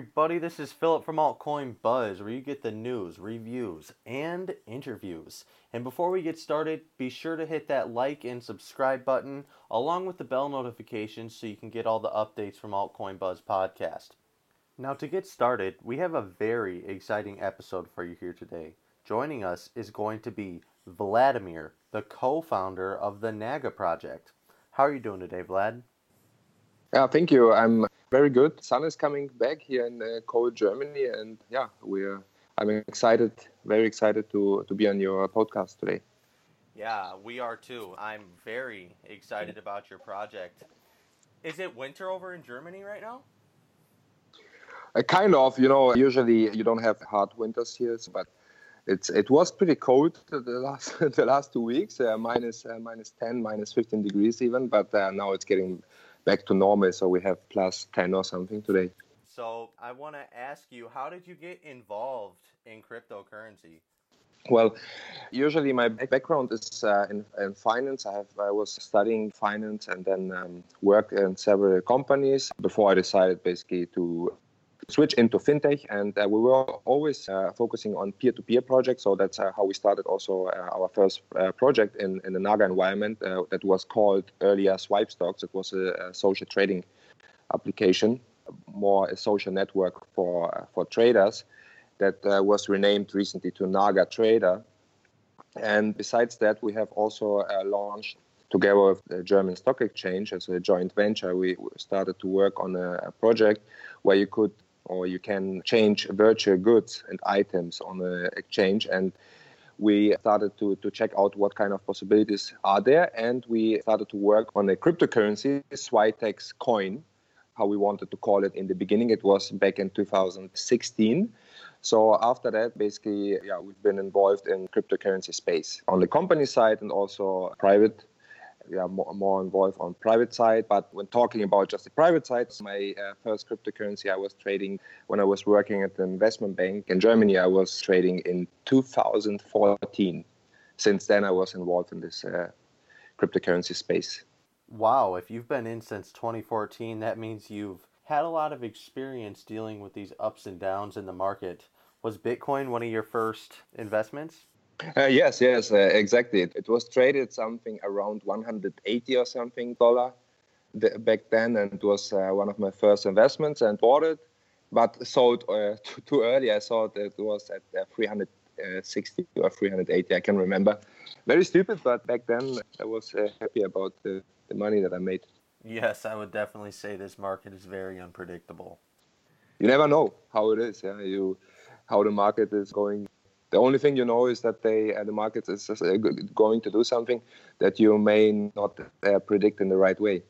everybody. This is Philip from Altcoin Buzz, where you get the news, reviews, and interviews. And before we get started, be sure to hit that like and subscribe button, along with the bell notifications, so you can get all the updates from Altcoin Buzz podcast. Now, to get started, we have a very exciting episode for you here today. Joining us is going to be Vladimir, the co founder of the NAGA project. How are you doing today, Vlad? Yeah, thank you. I'm very good. Sun is coming back here in uh, cold Germany, and yeah, we're. I'm excited, very excited to to be on your podcast today. Yeah, we are too. I'm very excited about your project. Is it winter over in Germany right now? Uh, kind of. You know, usually you don't have hard winters here, but it's it was pretty cold the last the last two weeks, uh, minus, uh, minus 10, minus 15 degrees even. But uh, now it's getting back to normal. So we have plus 10 or something today. So I want to ask you, how did you get involved in cryptocurrency? Well, usually my background is uh, in, in, finance. I have I was studying finance and then um, worked in several companies before I decided basically to switch into fintech and uh, we were always uh, focusing on peer-to-peer projects. So that's uh, how we started also uh, our first uh, project in, in the naga environment uh, that was called earlier SwipeStox. It was a, a, social trading application more a social network for for traders that was renamed recently to naga trader. And besides that we have also launched together with the German Stock Exchange as a joint venture, we started to work on a, a project where you could or you can change virtual goods and items on the exchange. And we started to, to check out what kind of possibilities are there. And we started to work on a cryptocurrency switex coin how we wanted to call it in the beginning. It was back in 2016 so after that basically yeah we've been involved in cryptocurrency space on the company side and also private yeah, more, more involved on private side. But when talking about just the private side, my uh, first cryptocurrency I was trading when I was working at the investment bank in Germany. I was trading in 2014. Since then, I was involved in this uh, cryptocurrency space. Wow, if you've been in since 2014, that means you've had a lot of experience dealing with these ups and downs in the market. Was Bitcoin one of your first investments? Uh, yes, yes, uh, exactly. It, it, was traded something around 180 or something dollar back then, and it was uh, one of my first investments and bought it, but sold uh, too, too, early. I saw it was at uh, 360 or 380. I can remember. Very stupid, but back then I was uh, happy about the, the money that I made. Yes, I would definitely say this market is very unpredictable. You never know how it is. Yeah, you how the market is going the only thing you know is that they uh, the market is uh, going to do something that you may not uh, predict in the right way.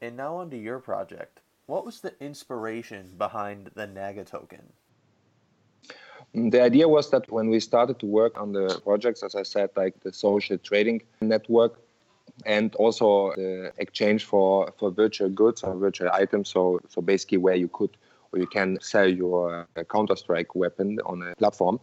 And now onto your project. What was the inspiration behind the Naga token? Mm, the idea was that when we started to work on the projects, as I said, like the social trading network, and also the exchange for, for virtual goods or virtual items. So, so basically, where you could you can sell your uh, Counter Strike weapon on a platform.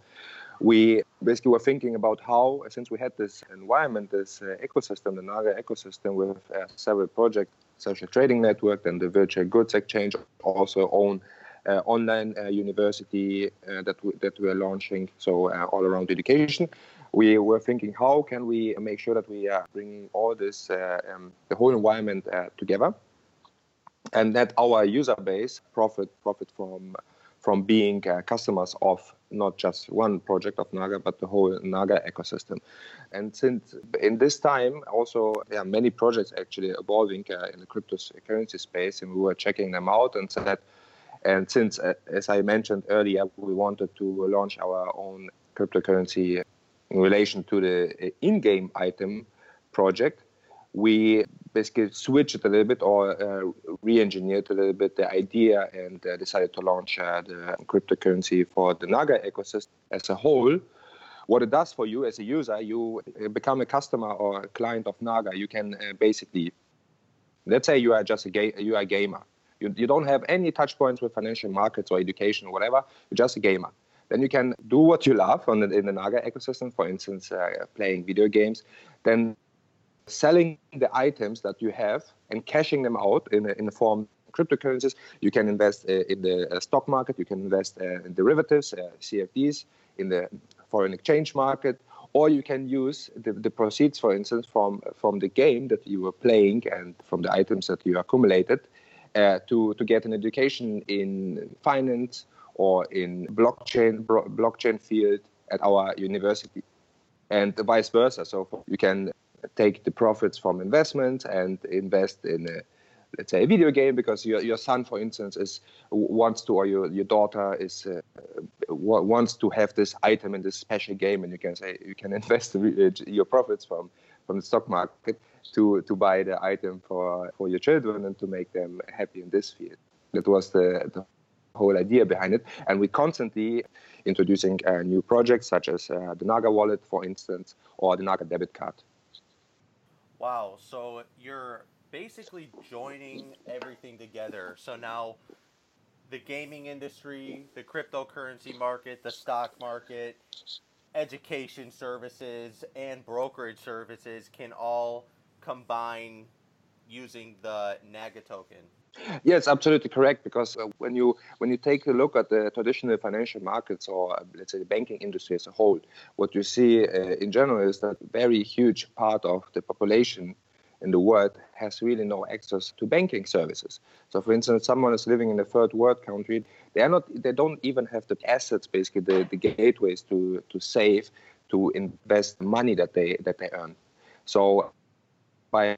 We basically were thinking about how, since we had this environment, this uh, ecosystem, the Naga ecosystem with uh, several projects, social trading network and the virtual goods exchange, also own uh, online uh, university uh, that we, that we are launching. So all around education, we were thinking how can we make sure that we are bringing all this, um, the whole environment together and that our user base profit profit from from being uh, customers of not just one project of Naga, but the whole Naga ecosystem. And since in this time, also there are many projects actually evolving uh, in the cryptocurrency space, and we were checking them out and said, and since, uh, as I mentioned earlier, we wanted to launch our own cryptocurrency in relation to the uh, in-game item project, we basically switched a little bit or uh, re-engineered a little bit the idea and uh, decided to launch uh, the cryptocurrency for the Naga ecosystem as a whole. What it does for you as a user, you become a customer or a client of Naga. You can uh, basically, let's say you are just a ga- you are a gamer. You, you don't have any touch points with financial markets or education or whatever. You're just a gamer. Then you can do what you love on the, in the Naga ecosystem, for instance, uh, playing video games. Then selling the items that you have and cashing them out in in a form cryptocurrencies. You can invest uh, in the uh, stock market. You can invest uh, in derivatives, CFDs, in the foreign exchange market, or you can use the, the proceeds, for instance, from from the game that you were playing and from the items that you accumulated uh, to to get an education in finance or in blockchain blockchain field at our university, and vice versa. So you can take the profits from investments and invest in a, let's say a video game because your, your son for instance is wants to or your, your daughter is uh, wants to have this item in this special game and you can say you can invest your profits from from the stock market to to buy the item for for your children and to make them happy in this field. That was the, the whole idea behind it. And we constantly introducing uh, new projects such as uh, the naga wallet for instance or the naga debit card wow so you're basically joining everything together. So now the gaming industry, the cryptocurrency market, the stock market, education services, and brokerage services can all combine using the Naga token. Yes, absolutely correct. Because uh, when you when you take a look at the traditional financial markets or uh, let's say the banking industry as a whole, what you see uh, in general is that very huge part of the population in the world has really no access to banking services. So, for instance, someone is living in a third world country, they are not, they don't even have the assets, basically the, the gateways to to save, to invest money that they that they earn. So, by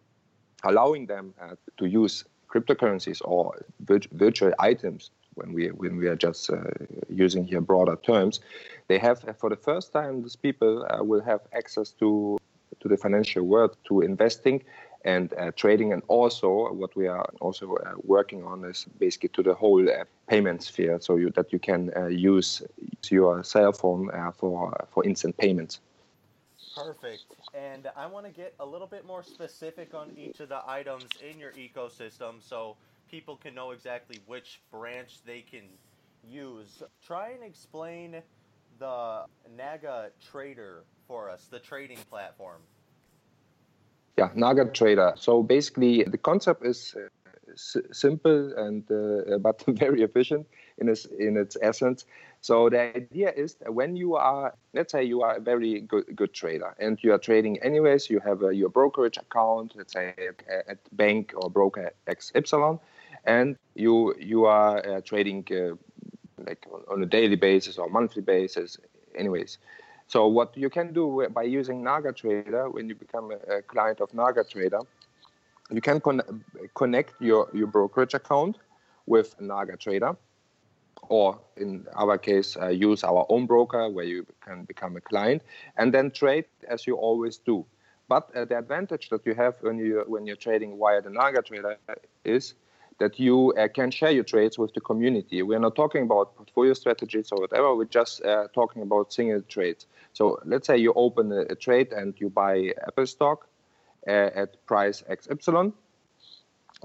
allowing them uh, to use cryptocurrencies or virtual items when we when we are just uh, using here broader terms, they have for the first time these people uh, will have access to to the financial world to investing and uh, trading. And also, what we are also uh, working on is basically to the whole uh, payment sphere, so you, that you can uh, use your cell phone uh, for for instant payments. Perfect. And I want to get a little bit more specific on each of the items in your ecosystem, so people can know exactly which branch they can use. Try and explain the Naga Trader for us, the trading platform. Yeah, Naga Trader. So basically, the concept is uh, s- simple and uh, but very efficient in its in its essence. So the idea is that when you are, let's say, you are a very good good trader and you are trading anyways, you have a, your brokerage account, let's say at, at bank or broker XY, and you you are uh, trading uh, like on, on a daily basis or monthly basis, anyways. So what you can do by using Naga Trader, when you become a, client of Naga Trader, you can con- connect your, your brokerage account with Naga Trader, or in our case, uh, use our own broker where you can become a client and then trade as you always do. But uh, the advantage that you have when you when you're trading via the Naga Trader is that you uh, can share your trades with the community. We're not talking about portfolio strategies or whatever. We're just uh, talking about single trades. So let's say you open a, a trade and you buy Apple stock uh, at price XY.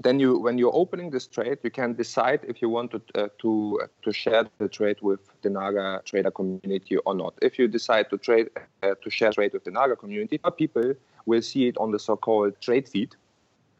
Then you, when you're opening this trade, you can decide if you want to uh, to uh, to share the trade with the Naga trader community or not. If you decide to trade uh, to share trade with the Naga community, people will see it on the so-called trade feed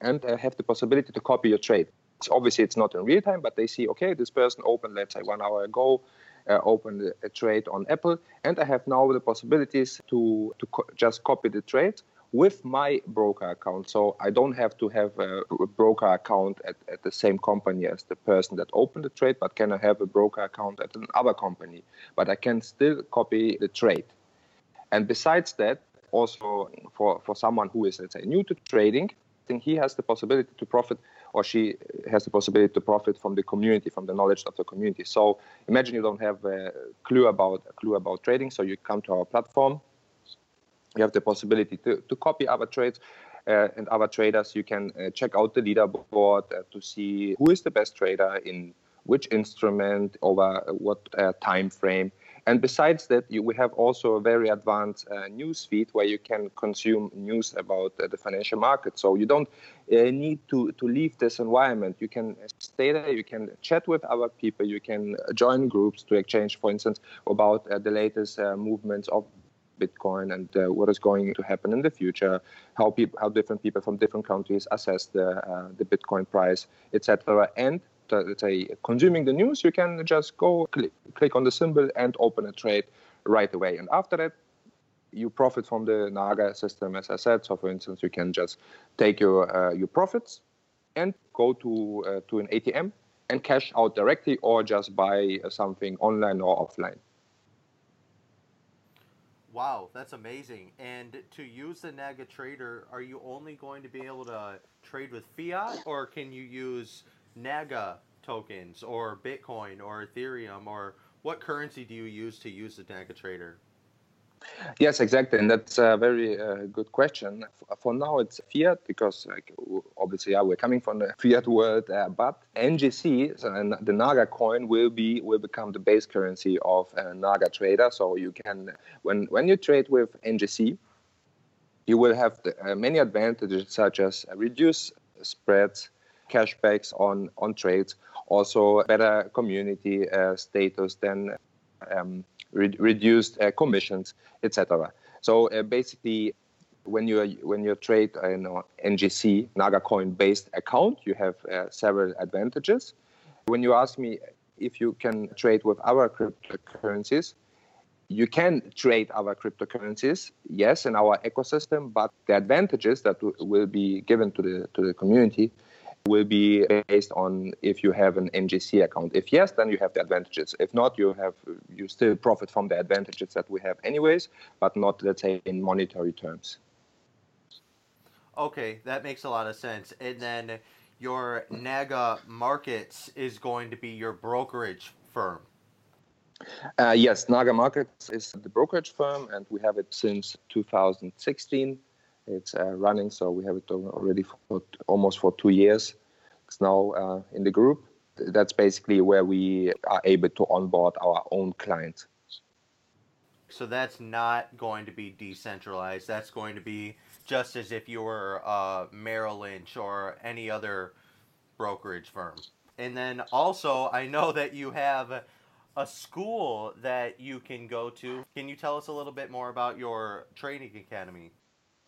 and have the possibility to copy your trade obviously it's not in real time, but they see, okay, this person opened, let's say, one hour ago, uh, opened a trade on Apple, and I have now the possibilities to to co- just copy the trade with my broker account. So I don't have to have a, broker account at, at the same company as the person that opened the trade, but can I have a broker account at another company? But I can still copy the trade. And besides that, also for, for someone who is, let's say, new to trading, I think he has the possibility to profit or she has the possibility to profit from the community, from the knowledge of the community. So imagine you don't have a clue about a clue about trading, so you come to our platform. You have the possibility to, to copy other trades uh, and other traders. You can uh, check out the leaderboard uh, to see who is the best trader in which instrument over what uh, time frame and besides that, you, we have also a very advanced uh, news feed where you can consume news about uh, the financial market. So you don't uh, need to, to leave this environment. You can stay there, you can chat with other people, you can join groups to exchange, for instance, about uh, the latest uh, movements of Bitcoin and uh, what is going to happen in the future, how people, how different people from different countries assess the uh, the Bitcoin price, etc. And uh, let's say consuming the news, you can just go click, click on the symbol and open a trade right away. And after that, you profit from the Naga system, as I said. So, for instance, you can just take your uh, your profits and go to uh, to an ATM and cash out directly, or just buy something online or offline. Wow, that's amazing. And to use the Naga Trader, are you only going to be able to trade with fiat, or can you use Naga tokens, or Bitcoin, or Ethereum, or what currency do you use to use the Naga Trader? Yes, exactly, and that's a very uh, good question. For now, it's fiat because, like, obviously, yeah, we're coming from the fiat world, uh, but NGC, so, the Naga coin, will be will become the base currency of a Naga trader. So you can, when when you trade with NGC, you will have the, uh, many advantages such as reduced spreads, cashbacks on on trades, also better community uh, status than. Um, re- reduced uh, commissions, etc. So uh, basically, when you when you trade an NGC Naga coin based account, you have uh, several advantages. When you ask me if you can trade with our cryptocurrencies, you can trade our cryptocurrencies, yes, in our ecosystem, but the advantages that w- will be given to the to the community will be based on if you have an NGC account. If yes, then you have the advantages. If not, you have you still profit from the advantages that we have anyways, but not let's say in monetary terms. Okay, that makes a lot of sense. And then your Naga Markets is going to be your brokerage firm. Uh, yes, Naga Markets is the brokerage firm, and we have it since 2016. It's uh, running, so we have it already for almost for two years. It's now uh, in the group. That's basically where we are able to onboard our own clients. So that's not going to be decentralized. That's going to be just as if you were uh, Merrill Lynch or any other brokerage firm. And then also, I know that you have a school that you can go to. Can you tell us a little bit more about your training academy?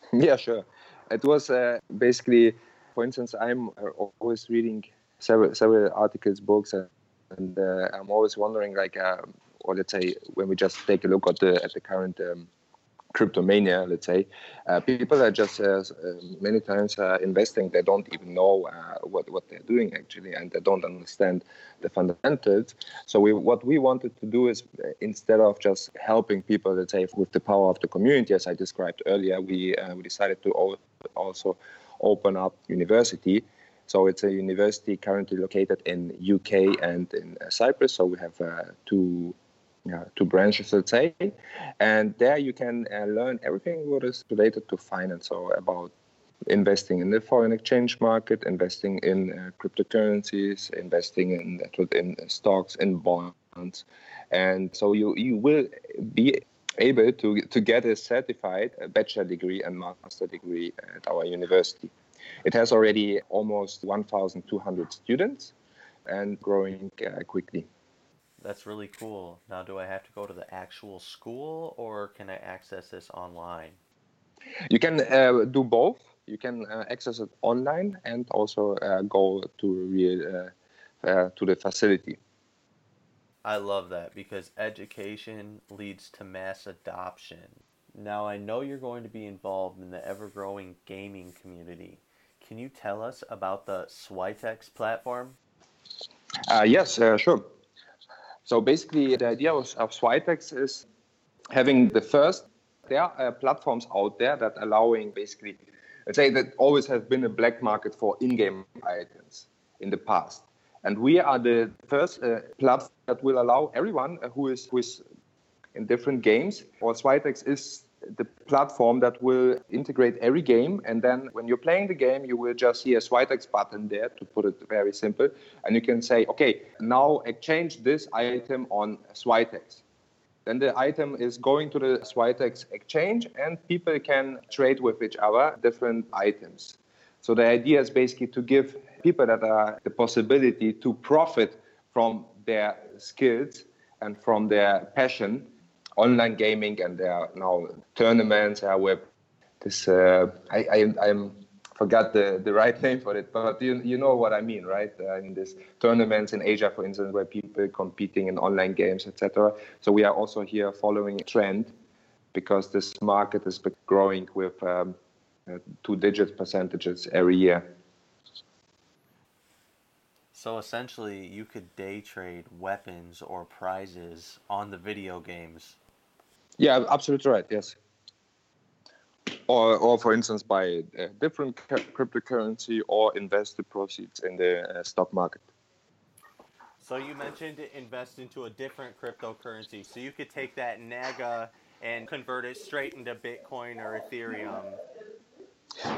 Yeah, sure. It was uh, basically, for instance, I'm uh, always reading several several articles, books, and, and uh, I'm always wondering, like, uh, or let's say, when we just take a look at the at the current um, cryptomania, let's say, uh, people are just uh, uh many times uh, investing. They don't even know uh, what what they're doing actually, and they don't understand the fundamentals. So we what we wanted to do is instead of just helping people, let's say, with the power of the community, as I described earlier, we we decided to also open up university. So it's a university currently located in UK and in Cyprus. So we have two yeah, two branches, let's say. And there you can uh, learn everything what is related to finance, so about investing in the foreign exchange market, investing in uh, cryptocurrencies, investing in, in stocks, in bonds. And so you, you will be able to, to get a certified bachelor degree and master degree at our university. It has already almost 1,200 students and growing uh, quickly. That's really cool. Now, do I have to go to the actual school or can I access this online? You can uh, do both. You can uh, access it online and also uh, go to real uh, uh, to the facility. I love that because education leads to mass adoption. Now, I know you're going to be involved in the ever growing gaming community. Can you tell us about the Switex platform? Uh, yes, sure. So basically, the idea of, of Switex is having the first. There are platforms out there that allowing basically, let's say that always has been a black market for in-game items in the past, and we are the first uh, platform that will allow everyone who is who is in different games. Or Switex is the platform that will integrate every game. And then when you're playing the game, you will just see a Switex button there to put it very simple. And you can say, okay, now exchange this item on Switex. Then the item is going to the Switex exchange and people can trade with each other different items. So the idea is basically to give people that are the possibility to profit from their skills and from their passion online gaming, and there are now tournaments uh, where this uh, I, I I'm forgot the, the right name for it, but you, you know what I mean, right? Uh, in these tournaments in Asia, for instance, where people competing in online games, etc. So we are also here following a trend because this market is growing with um, uh, two-digit percentages every year. So essentially, you could day trade weapons or prizes on the video games. Yeah, absolutely right. Yes or, or for instance, buy a different cryptocurrency or invest the proceeds in the uh, stock market. So you mentioned invest into a different cryptocurrency. So you could take that Naga and convert it straight into Bitcoin or Ethereum.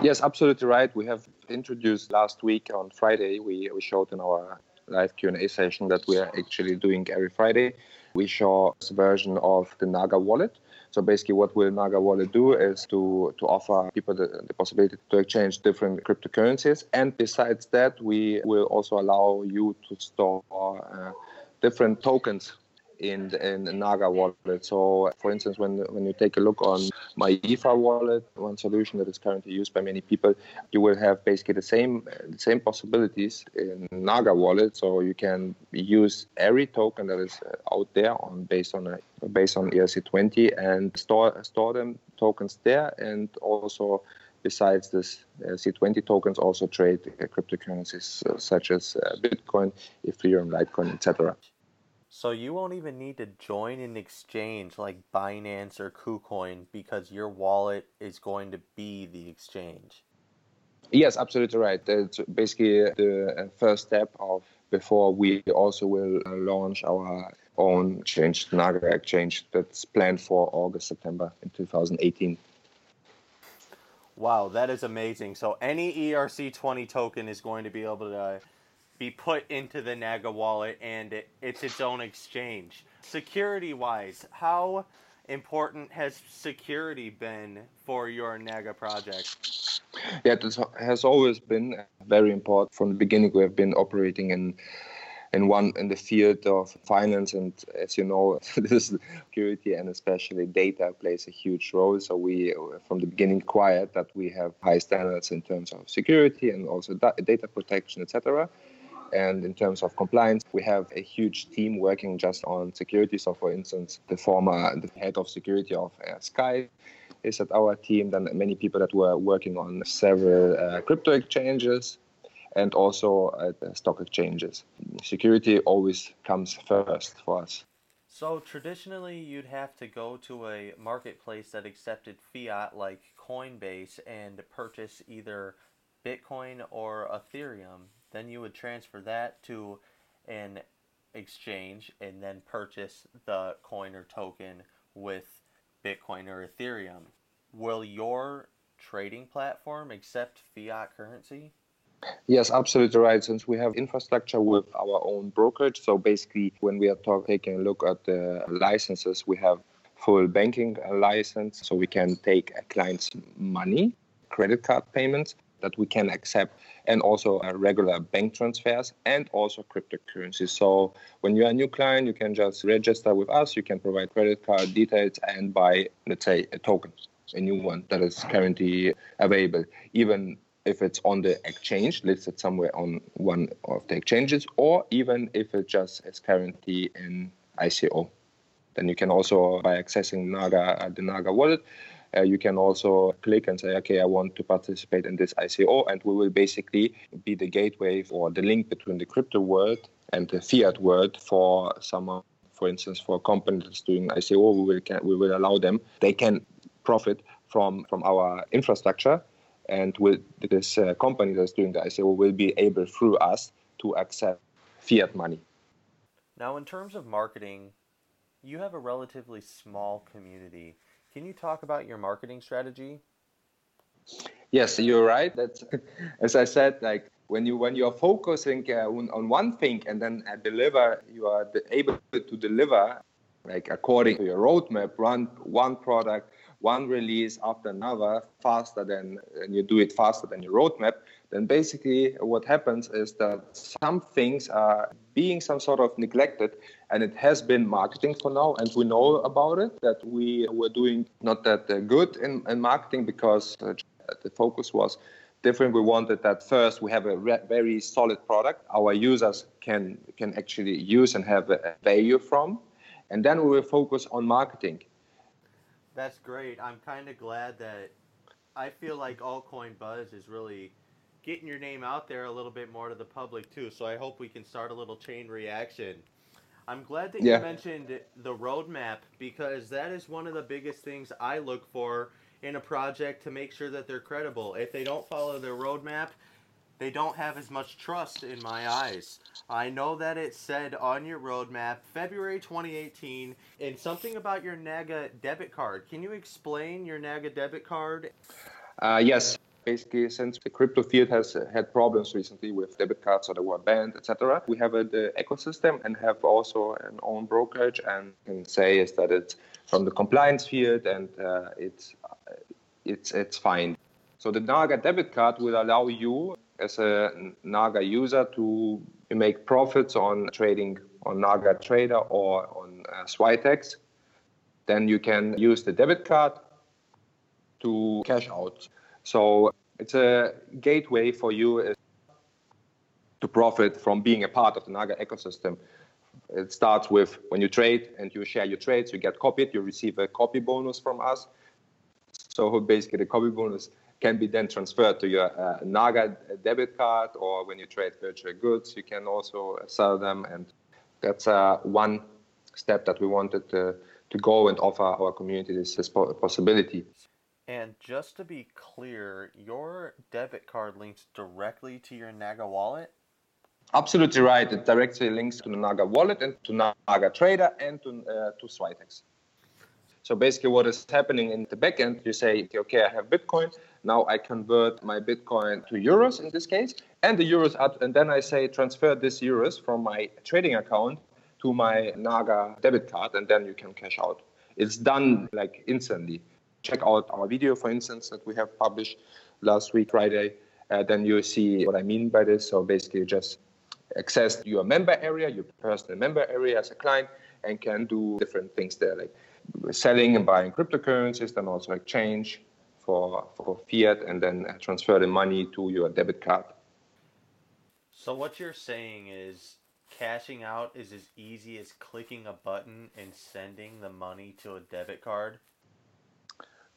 Yes, absolutely right. We have introduced last week on Friday. We, we showed in our live Q&A session that we are actually doing every Friday. We show a version of the Naga wallet so basically, what will Naga Wallet do is to, to offer people the, the possibility to exchange different cryptocurrencies. And besides that, we will also allow you to store uh, different tokens in in Naga wallet. So, for instance, when when you take a look on MyEther wallet, one solution that is currently used by many people, you will have basically the same same possibilities in Naga wallet. So you can use every token that is uh, out there on based on a based on ERC20 and store store them tokens there, and also besides this uh, C20 tokens also trade uh, cryptocurrencies uh, such as uh, Bitcoin, Ethereum, Litecoin, etc. So you won't even need to join an exchange like Binance or KuCoin because your wallet is going to be the exchange. Yes, absolutely right. It's basically the uh, first step of before we also will uh, launch our own exchange, Naga exchange, that's planned for August, September in 2018. Wow, that is amazing. So any ERC20 token is going to be able to be put into the Naga wallet and it, it's its own exchange. Security wise, how important has security been for your Naga project? Yeah, this has always been very important. From the beginning, we have been operating in in one in the field of finance, and as you know, this security and especially data plays a huge role. So we, from the beginning, required that we have high standards in terms of security and also data protection, etc. And in terms of compliance, we have a huge team working just on security. So, for instance, the former the head of security of uh, Sky is at our team. Then many people that were working on several uh, crypto exchanges and also at stock exchanges. Security always comes first for us. So traditionally, you'd have to go to a marketplace that accepted fiat like Coinbase and purchase either Bitcoin or Ethereum. Then you would transfer that to an exchange and then purchase the coin or token with Bitcoin or Ethereum. Will your trading platform accept fiat currency? Yes, absolutely right. Since we have infrastructure with our own brokerage, so basically, when we are talk, taking a look at the licenses, we have full banking license, so we can take a client's money, credit card payments, that we can accept and also uh, regular bank transfers and also cryptocurrencies. So when you're a new client, you can just register with us, you can provide credit card details and buy, let's say, a token, a new one that is currently available, even if it's on the exchange, listed somewhere on one of the exchanges, or even if it just is currently in ICO. Then you can also, by accessing Naga, uh, the Naga wallet, uh, you can also click and say, okay, I want to participate in this ICO, and we will basically be the gateway or the link between the crypto world and the fiat world for someone, for instance, for a company that's doing ICO, we will can, we will allow them they can profit from from our infrastructure, and with this uh, company that's doing the ICO will be able through us to accept fiat money. Now, in terms of marketing, you have a relatively small community. Can you talk about your marketing strategy? Yes, you're right. That's as I said, like when you when you are focusing uh, on, on one thing and then uh, deliver, you are able to deliver like according to your roadmap, run one product, one release after another faster than and you do it faster than your roadmap. Then basically what happens is that some things are being some sort of neglected and it has been marketing for now and we know about it that we were doing not that uh, good in, in marketing because uh, the focus was different. We wanted that first we have a re- very solid product our users can can actually use and have a value from and then we will focus on marketing. That's great. I'm kind of glad that i feel like altcoin buzz is really getting your name out there a little bit more to the public too. So I hope we can start a little chain reaction. I'm glad that yeah. you mentioned the roadmap because that is one of the biggest things I look for in a project to make sure that they're credible. If they don't follow their roadmap, they don't have as much trust in my eyes. I know that it said on your roadmap February 2018 and something about your NAGA debit card. Can you explain your NAGA debit card? Uh, yes basically since the crypto field has uh, had problems recently with debit cards that were banned, etc. We have the ecosystem and have also an own brokerage and can say is that it's from the compliance field and uh, it's uh, it's it's fine. So the Naga debit card will allow you as a Naga user to make profits on trading on Naga Trader or on uh, Switex. Then you can use the debit card to cash out. So it's a gateway for you to profit from being a part of the Naga ecosystem. It starts with when you trade and you share your trades, you get copied, you receive a copy bonus from us. So basically, the copy bonus can be then transferred to your uh, Naga debit card, or when you trade virtual goods, you can also sell them. And that's uh, one step that we wanted to, to go and offer our community this possibility. And just to be clear, your debit card links directly to your Naga wallet? Absolutely right. It directly links to the Naga wallet and to Naga Trader and to, uh, to Switex. So basically, what is happening in the backend, you say, okay, I have Bitcoin. Now I convert my Bitcoin to euros in this case, and the euros, are, and then I say transfer this euros from my trading account to my Naga debit card, and then you can cash out. It's done like instantly check out our video, for instance, that we have published last week, Friday, uh, then you see what I mean by this. So basically, you just access your member area, your personal member area as a client, and can do different things there, like selling and buying cryptocurrencies, then also exchange for, for fiat, and then transfer the money to your debit card. So, what you're saying is cashing out is as easy as clicking a button and sending the money to a debit card?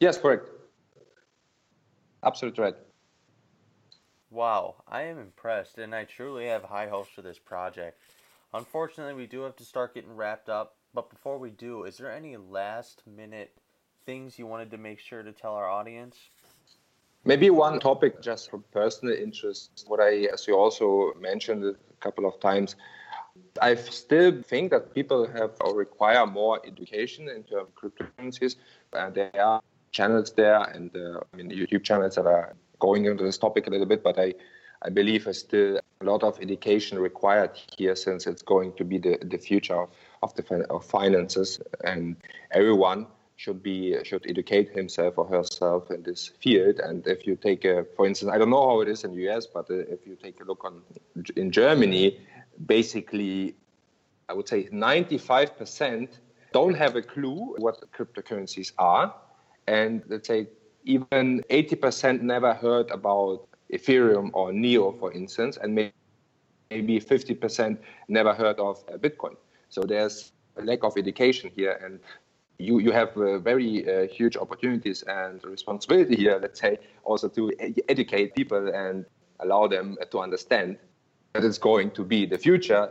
Yes, correct. Absolutely right. Wow, I am impressed, and I truly have high hopes for this project. Unfortunately, we do have to start getting wrapped up, but before we do, is there any last minute things you wanted to make sure to tell our audience? Maybe one topic just from personal interest, what I, as you also mentioned a couple of times, I still think that people have or require more education in terms of cryptocurrencies. And there are channels there and uh, I mean YouTube channels that are going into this topic a little bit, but I I believe there's still a lot of education required here since it's going to be the, the future of, of the of finances. And everyone should be should educate himself or herself in this field. And if you take a for instance I don't know how it is in the US but uh, if you take a look on in Germany basically I would say 95% don't have a clue what cryptocurrencies are and let's say even 80% never heard about Ethereum or Neo, for instance, and maybe 50% never heard of uh, Bitcoin. So there's a lack of education here, and you you have uh, very uh, huge opportunities and responsibility here. Let's say also to educate people and allow them to understand that it's going to be the future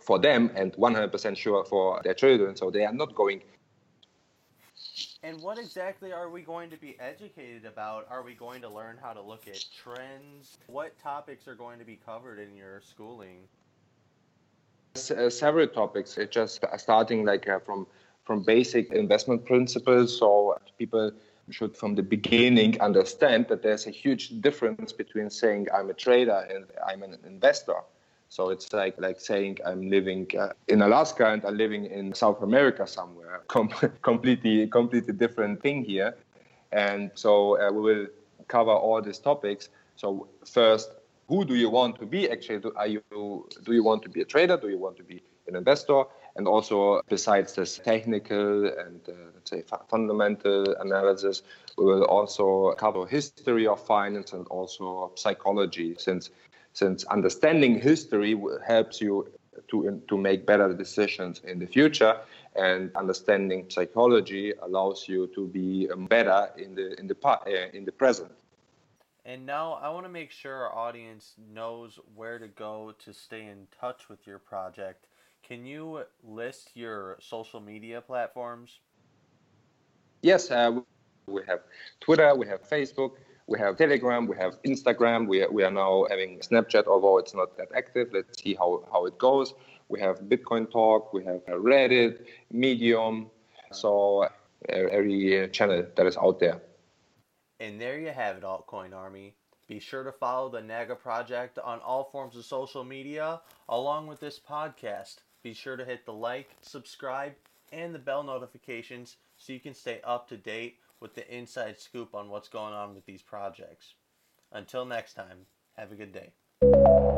for them and 100% sure for their children. So they are not going and what exactly are we going to be educated about? Are we going to learn how to look at trends? What topics are going to be covered in your schooling? Uh, several topics. It's just starting like uh, from from basic investment principles. So people should from the beginning understand that there's a huge difference between saying I'm a trader and I'm an investor. So it's like like saying I'm living uh, in Alaska and I'm living in South America somewhere. Com- completely completely different thing here. And so uh, we will cover all these topics. So first, who do you want to be actually do, are you do you want to be a trader do you want to be an investor and also besides this technical and uh, let's say fundamental analysis we will also cover history of finance and also psychology since since understanding history helps you to to make better decisions in the future and understanding psychology allows you to be um, better in the in the uh, in the present and now I want to make sure our audience knows where to go to stay in touch with your project. Can you list your social media platforms? Yes, uh, we have Twitter, we have Facebook, we have Telegram, we have Instagram, we are, we are now having Snapchat, although it's not that active. Let's see how, how it goes. We have Bitcoin Talk, we have Reddit, Medium, so uh, every channel that is out there. And there you have it, Altcoin Army. Be sure to follow the NAGA project on all forms of social media, along with this podcast. Be sure to hit the like, subscribe, and the bell notifications so you can stay up to date with the inside scoop on what's going on with these projects. Until next time, have a good day.